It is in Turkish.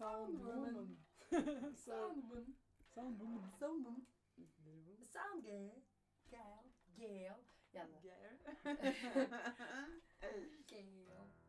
Sound woman. Sound woman. sound woman. Sound woman. Sound girl. Girl. Girl. Yani. Gel.